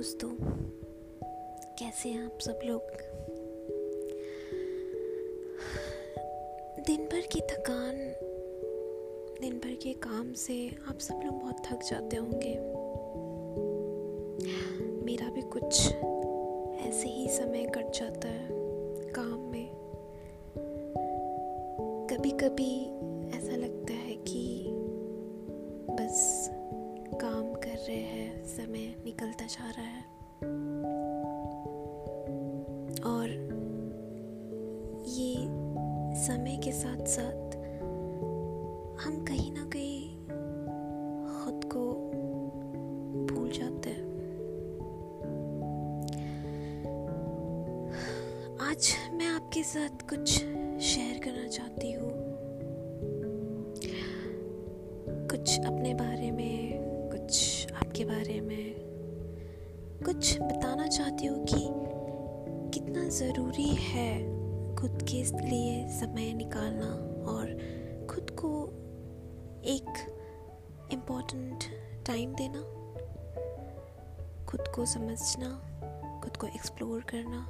दोस्तों, कैसे हैं आप सब लोग? दिन भर की थकान, दिन भर के काम से आप सब लोग बहुत थक जाते होंगे। मेरा भी कुछ ऐसे ही समय कट जाता है काम में। कभी कभी जा रहा है। और ये समय के साथ साथ हम कहीं ना कहीं खुद को भूल जाते हैं। आज मैं आपके साथ कुछ शेयर करना चाहती हूँ। कुछ अपने बारे में, कुछ आपके बारे में। कुछ बताना चाहती हूँ कि कितना ज़रूरी है खुद के लिए समय निकालना और खुद को एक इम्पोर्टेंट टाइम देना। खुद को समझना, खुद को एक्सप्लोर करना,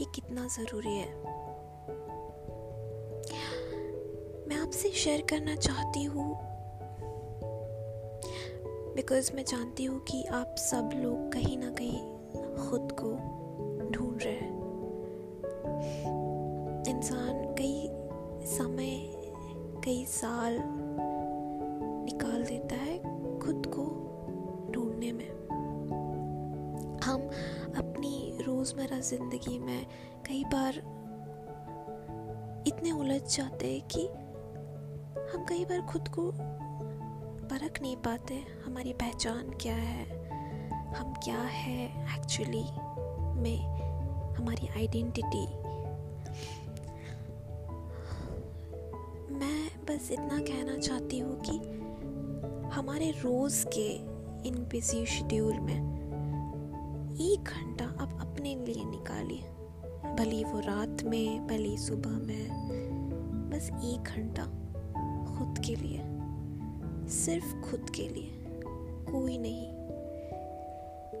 ये कितना ज़रूरी है। मैं आपसे शेयर करना चाहती हूँ बिकॉज़ मैं जानती हूँ कि आप सब लोग कहीं ना कहीं खुद को ढूंढ रहे हैं। इंसान कई समय, कई साल निकाल देता है खुद को ढूँढने में। हम अपनी रोज़मर्रा ज़िंदगी में कई बार इतने उलझ जाते हैं कि हम कई बार खुद को नहीं पाते, हमारी पहचान क्या है? हम क्या है एक्चुअली में हमारी आइडेंटिटी मैं बस इतना कहना चाहती हूँ कि हमारे रोज़ के इन बिज़ी शेड्यूल में एक घंटा आप अपने लिए निकालिए। भले वो रात में, भले सुबह में, बस एक घंटा खुद के लिए। सिर्फ़ खुद के लिए, कोई नहीं।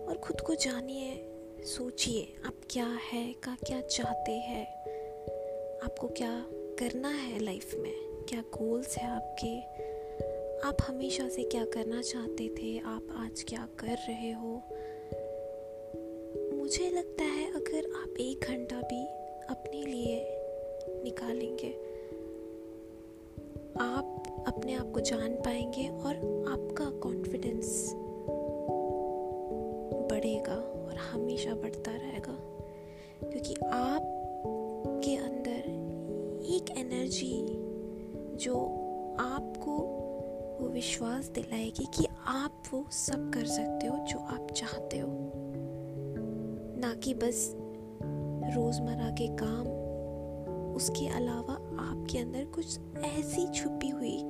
और खुद को जानिए, सोचिए, आप क्या है, का क्या चाहते हैं? आपको क्या करना है लाइफ में? क्या गोल्स है आपके? आप हमेशा से क्या करना चाहते थे? आप आज क्या कर रहे हो? मुझे लगता है अगर आप एक घंटा भी अपने लिए निकालेंगे, आप अपने आप को जान पाएँगे और आपका कॉन्फिडेंस बढ़ेगा और हमेशा बढ़ता रहेगा। क्योंकि आप के अंदर एक एनर्जी जो आपको वो विश्वास दिलाएगी कि आप वो सब कर सकते हो जो आप चाहते हो। ना कि बस रोज़मर्रा के काम, उसके अलावा आपके अंदर कुछ ऐसी छुपी हुई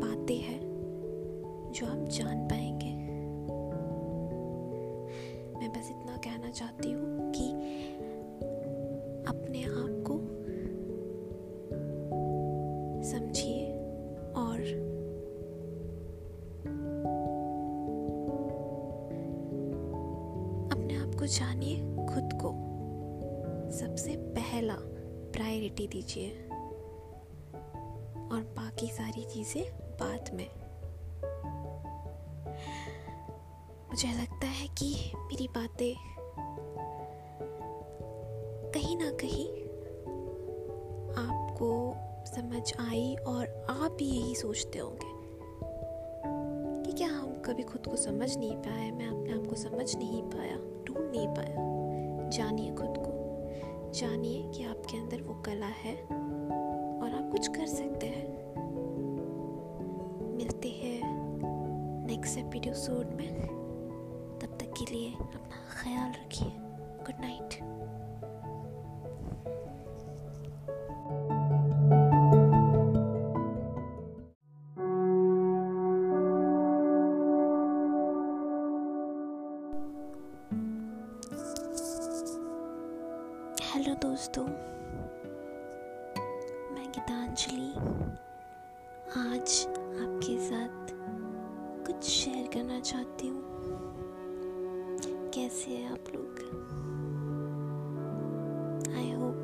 बातें हैं जो आप जान पाएँगे। मैं बस इतना कहना चाहती हूँ कि अपने आप को समझिए और अपने आप को जानिए खुद को सबसे पहला। प्रायोरिटी दीजिए। और बाकी सारी चीज़ें बाद में। मुझे लगता है कि मेरी बातें कहीं ना कहीं आपको समझ आई और आप भी यही सोचते होंगे कि क्या हम कभी खुद को समझ नहीं पाए, मैं अपने आप को समझ नहीं पाया, ढूंढ नहीं पाया। जानिए खुद को, जानिए वो कला है और आप कुछ कर सकते हैं। मिलते हैं नेक्स्ट एपिसोड में। तब तक के लिए अपना ख्याल रखिए। गुड नाइट मैं गीतांजलि। आज आपके साथ कुछ शेयर करना चाहती हूँ। कैसे हैं आप लोग? आई होप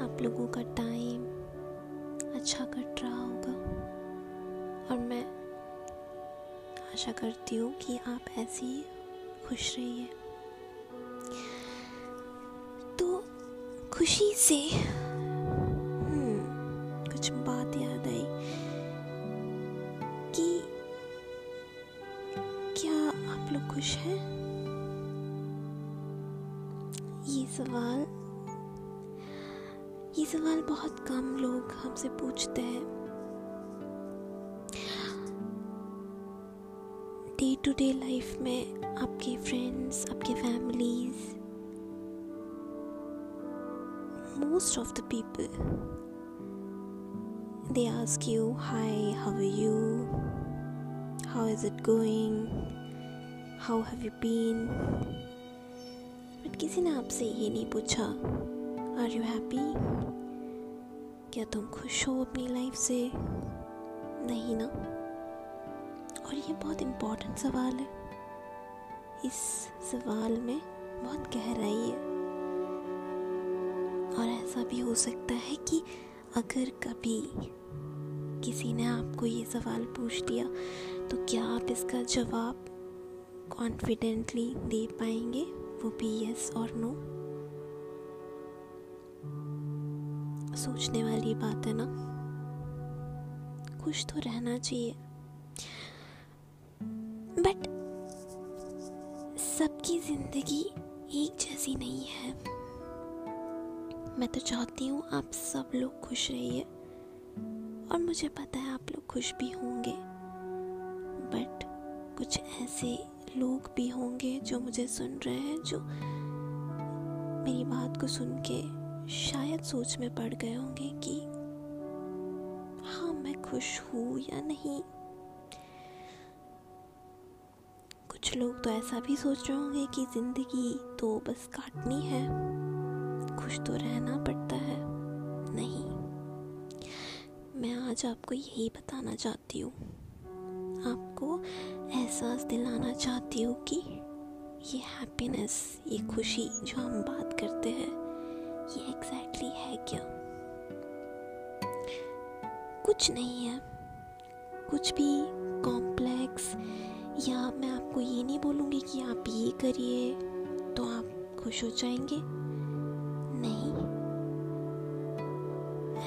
आप लोगों का टाइम अच्छा कट रहा होगा। और मैं आशा करती हूँ कि आप ऐसे ही खुश रहिए। तो खुशी से खुश हैं? ये सवाल ये सवाल बहुत कम लोग हमसे पूछते हैं। डे टू डे लाइफ में आपके फ्रेंड्स आपके families most of the people they ask you hi how are you how is it going how have you been but किसी ने आपसे ये नहीं पूछा। आर यू हैप्पी क्या तुम खुश हो अपनी लाइफ से? नहीं ना? और ये बहुत इम्पोर्टेंट सवाल है। इस सवाल में बहुत गहराई है। और ऐसा भी हो सकता है कि अगर कभी किसी ने आपको ये सवाल पूछ दिया तो क्या आप इसका जवाब कॉन्फिडेंटली दे पाएँगे? वो भी यस और नो सोचने वाली बात है ना? खुश तो रहना चाहिए। बट सबकी ज़िंदगी एक जैसी नहीं है। मैं तो चाहती हूँ आप सब लोग खुश रहिए। और मुझे पता है आप लोग खुश भी होंगे। बट कुछ ऐसे लोग भी होंगे जो मुझे सुन रहे हैं, जो मेरी बात को सुन के शायद सोच में पड़ गए होंगे कि हाँ मैं खुश हूँ या नहीं। कुछ लोग तो ऐसा भी सोच रहे होंगे कि ज़िंदगी तो बस काटनी है, खुश तो रहना पड़ता है। नहीं, मैं आज आपको यही बताना चाहती हूँ। आपको एहसास दिलाना चाहती हूँ कि ये हैप्पीनेस ये खुशी जो हम बात करते हैं, ये एग्जैक्टली है क्या? कुछ नहीं है। कुछ भी कॉम्प्लेक्स या मैं आपको ये नहीं बोलूँगी कि आप ये करिए तो आप खुश हो जाएँगे। नहीं।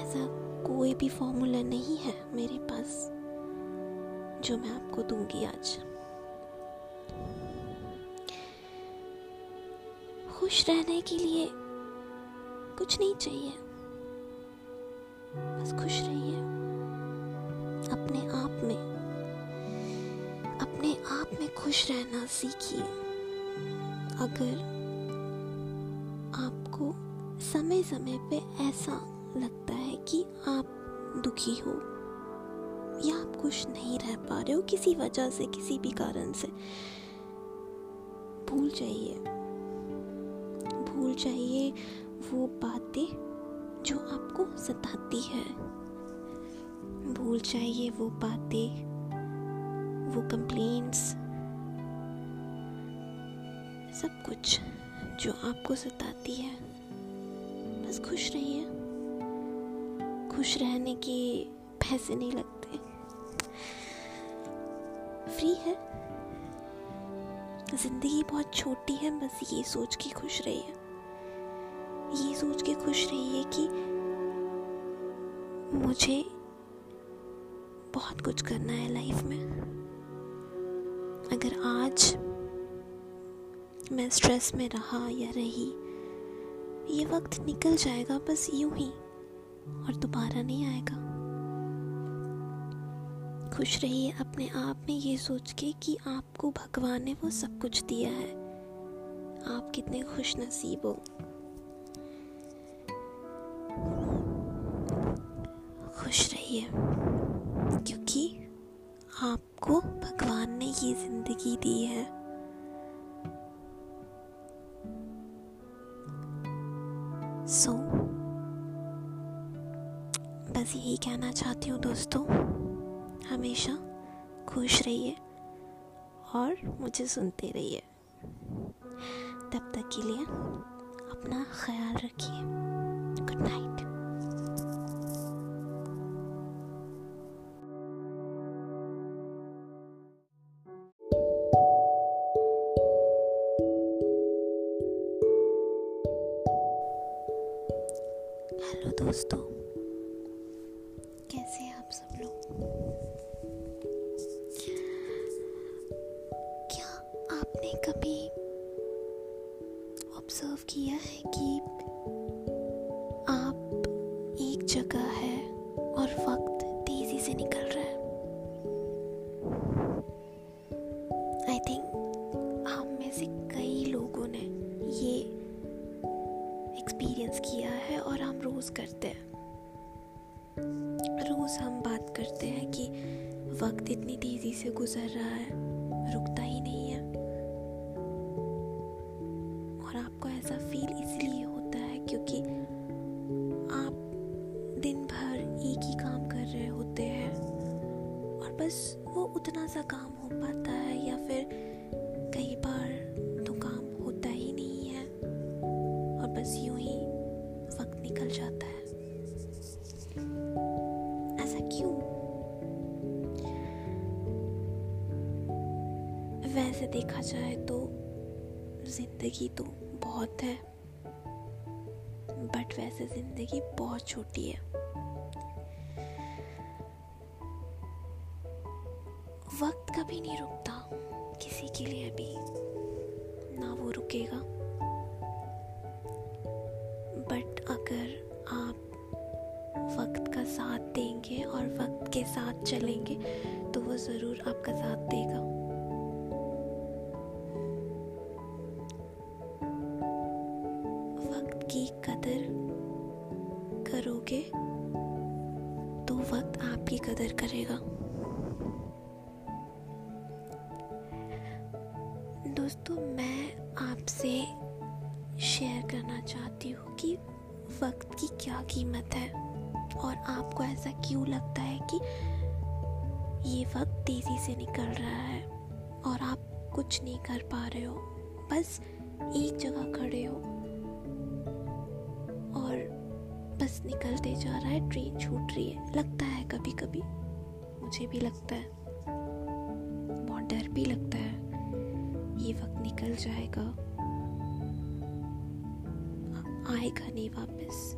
ऐसा कोई भी फॉर्मूला नहीं है मेरे पास। जो मैं आपको दूँगी आज। खुश रहने के लिए कुछ नहीं चाहिए। बस खुश रहिए। अपने आप में, अपने आप में खुश रहना सीखिए। अगर आपको समय समय पे ऐसा लगता है कि आप दुखी हो या आप खुश नहीं रह पा रहे हो किसी वजह से, किसी भी कारण से। भूल जाइए। भूल जाइए वो बातें जो आपको सताती है। भूल जाइए वो बातें, वो कंप्लेंट्स सब कुछ जो आपको सताती है। बस खुश रहिए। खुश रहने के पैसे नहीं लगते। फ्री है। ज़िंदगी बहुत छोटी है, बस ये सोच के खुश रहिए। ये सोच के खुश रहिए कि मुझे बहुत कुछ करना है लाइफ में। अगर आज मैं स्ट्रेस में रहा या रही, ये वक्त निकल जाएगा बस यूँ ही और दोबारा नहीं आएगा। खुश रहिए अपने आप में ये सोच के कि आपको भगवान ने वो सब कुछ दिया है। आप कितने खुश नसीब हो। खुश रहिए क्योंकि आपको भगवान ने ये ज़िंदगी दी है। सो so, बस यही कहना चाहती हूँ दोस्तों। हमेशा खुश रहिए और मुझे सुनते रहिए। तब तक के लिए अपना ख्याल रखिए। गुड नाइट हेलो दोस्तों, कैसे हैं आप सब लोग? आपने कभी ज़िंदगी तो बहुत है बट वैसे ज़िंदगी बहुत छोटी है। वक्त कभी नहीं रुकता किसी के लिए भी, ना वो रुकेगा। बट अगर आप वक्त का साथ देंगे और वक्त के साथ चलेंगे तो वो ज़रूर आपका कदर करोगे तो वक्त आपकी कदर करेगा। दोस्तों, मैं आपसे शेयर करना चाहती हूँ कि वक्त की क्या कीमत है? और आपको ऐसा क्यों लगता है कि ये वक्त तेज़ी से निकल रहा है और आप कुछ नहीं कर पा रहे हो? बस एक जगह खड़े हो। बस निकलते जा रहा है, ट्रेन छूट रही है। लगता है कभी कभी मुझे भी लगता है। बहुत डर भी लगता है। ये वक्त निकल जाएगा। आएगा नहीं वापस।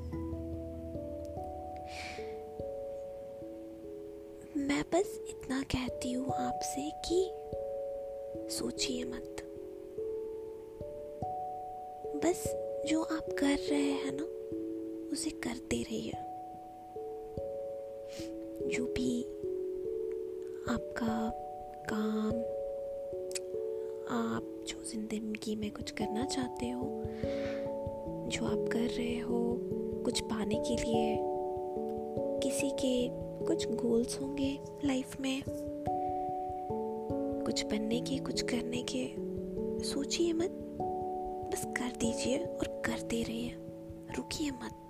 मैं बस इतना कहती हूँ आपसे कि सोचिए मत। बस जो आप कर रहे हैं ना उसे करते रहिए। जो भी आपका काम, आप जो ज़िंदगी में कुछ करना चाहते हो, जो आप कर रहे हो, कुछ पाने के लिए, किसी के कुछ गोल्स होंगे लाइफ में, कुछ बनने के, कुछ करने के, सोचिए मत, बस कर दीजिए और करते रहिए, रुकिए मत।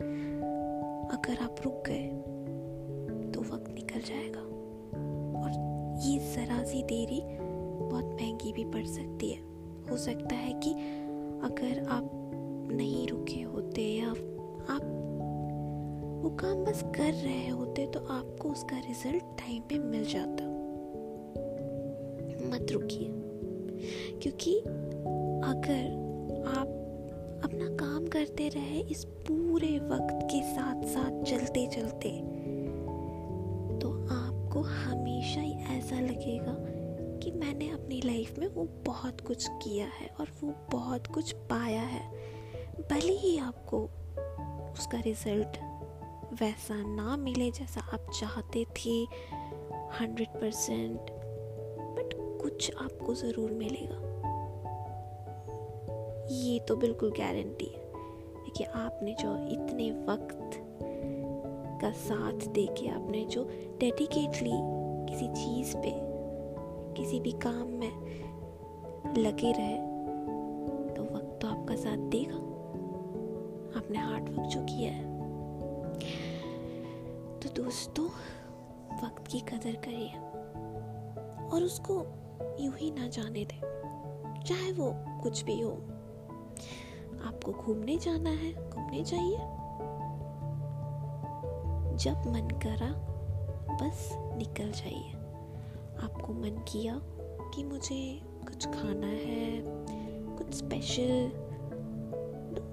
अगर आप रुक गए तो वक्त निकल जाएगा। और ये ज़रा सी देरी बहुत महँगी भी पड़ सकती है। हो सकता है कि अगर आप नहीं रुके होते या आप वो काम बस कर रहे होते तो आपको उसका रिज़ल्ट टाइम पे मिल जाता। मत रुकिए। क्योंकि अगर आप अपना काम करते रहे, इस पूरे वक्त के साथ साथ चलते चलते। तो आपको हमेशा ही ऐसा लगेगा कि मैंने अपनी लाइफ में वो बहुत कुछ किया है और वो बहुत कुछ पाया है। भले ही आपको उसका रिज़ल्ट वैसा ना मिले जैसा आप चाहते थे हंड्रेड परसेंट बट कुछ आपको ज़रूर मिलेगा। ये तो बिल्कुल गारंटी है कि आपने जो इतने वक्त का साथ दे के आपने जो डेडिकेटली किसी चीज़ पे, किसी भी काम में लगे रहे तो वक्त तो आपका साथ देगा। आपने हार्ड वर्क जो किया है। तो दोस्तों, वक्त की कदर करिए और उसको यूँ ही ना जाने दें, चाहे वो कुछ भी हो। आपको घूमने जाना है, घूमने जाइए। जब मन करा, बस निकल जाइए। आपको मन किया कि मुझे कुछ खाना है, कुछ special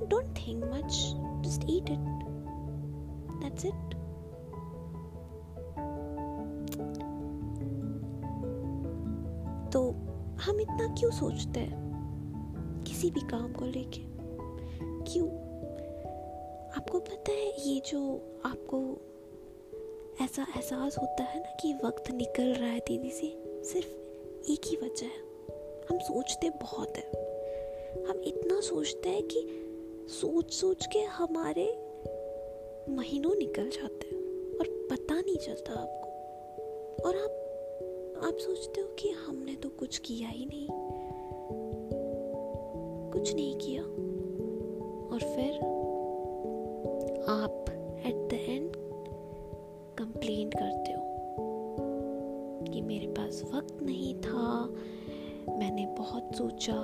don't think much just eat it that's it तो हम इतना क्यों सोचते हैं? किसी भी काम को लेके। क्यों? आपको पता है, ये जो आपको ऐसा एहसास होता है ना कि वक्त निकल रहा है तेज़ी से, सिर्फ़ एक ही वजह है। हम सोचते बहुत है। हम इतना सोचते हैं कि सोच सोच के हमारे महीनों निकल जाते हैं और पता नहीं चलता आपको। और आप आप सोचते हो कि हमने तो कुछ किया ही नहीं। कुछ नहीं किया। और फिर आप एट द एंड कंप्लेन करते हो कि मेरे पास वक्त नहीं था, मैंने बहुत सोचा,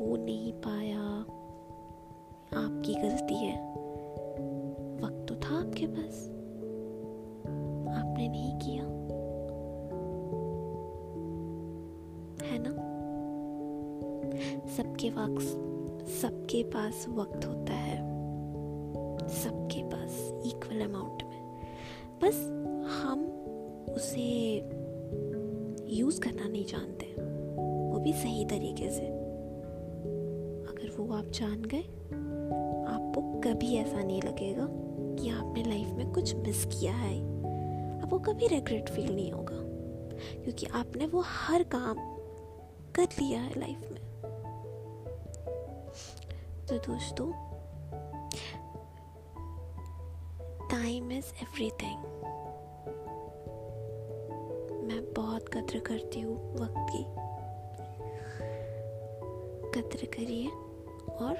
हो नहीं पाया। आपकी गलती है। वक्त तो था आपके पास। आपने नहीं किया। है ना? सबके वक्त सबके पास वक्त होता है। सबके पास इक्वल अमाउंट में। बस हम उसे यूज़ करना नहीं जानते। वो भी सही तरीके से। अगर वो आप जान गए, आपको कभी ऐसा नहीं लगेगा कि आपने लाइफ में कुछ मिस किया है। आपको कभी रिग्रेट फील नहीं होगा। क्योंकि आपने वो हर काम कर लिया है लाइफ में। तो दोस्तों टाइम इज़ एवरीथिंग मैं बहुत कद्र करती हूँ वक्त की। कद्र करिए और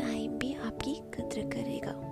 टाइम भी आपकी कद्र करेगा।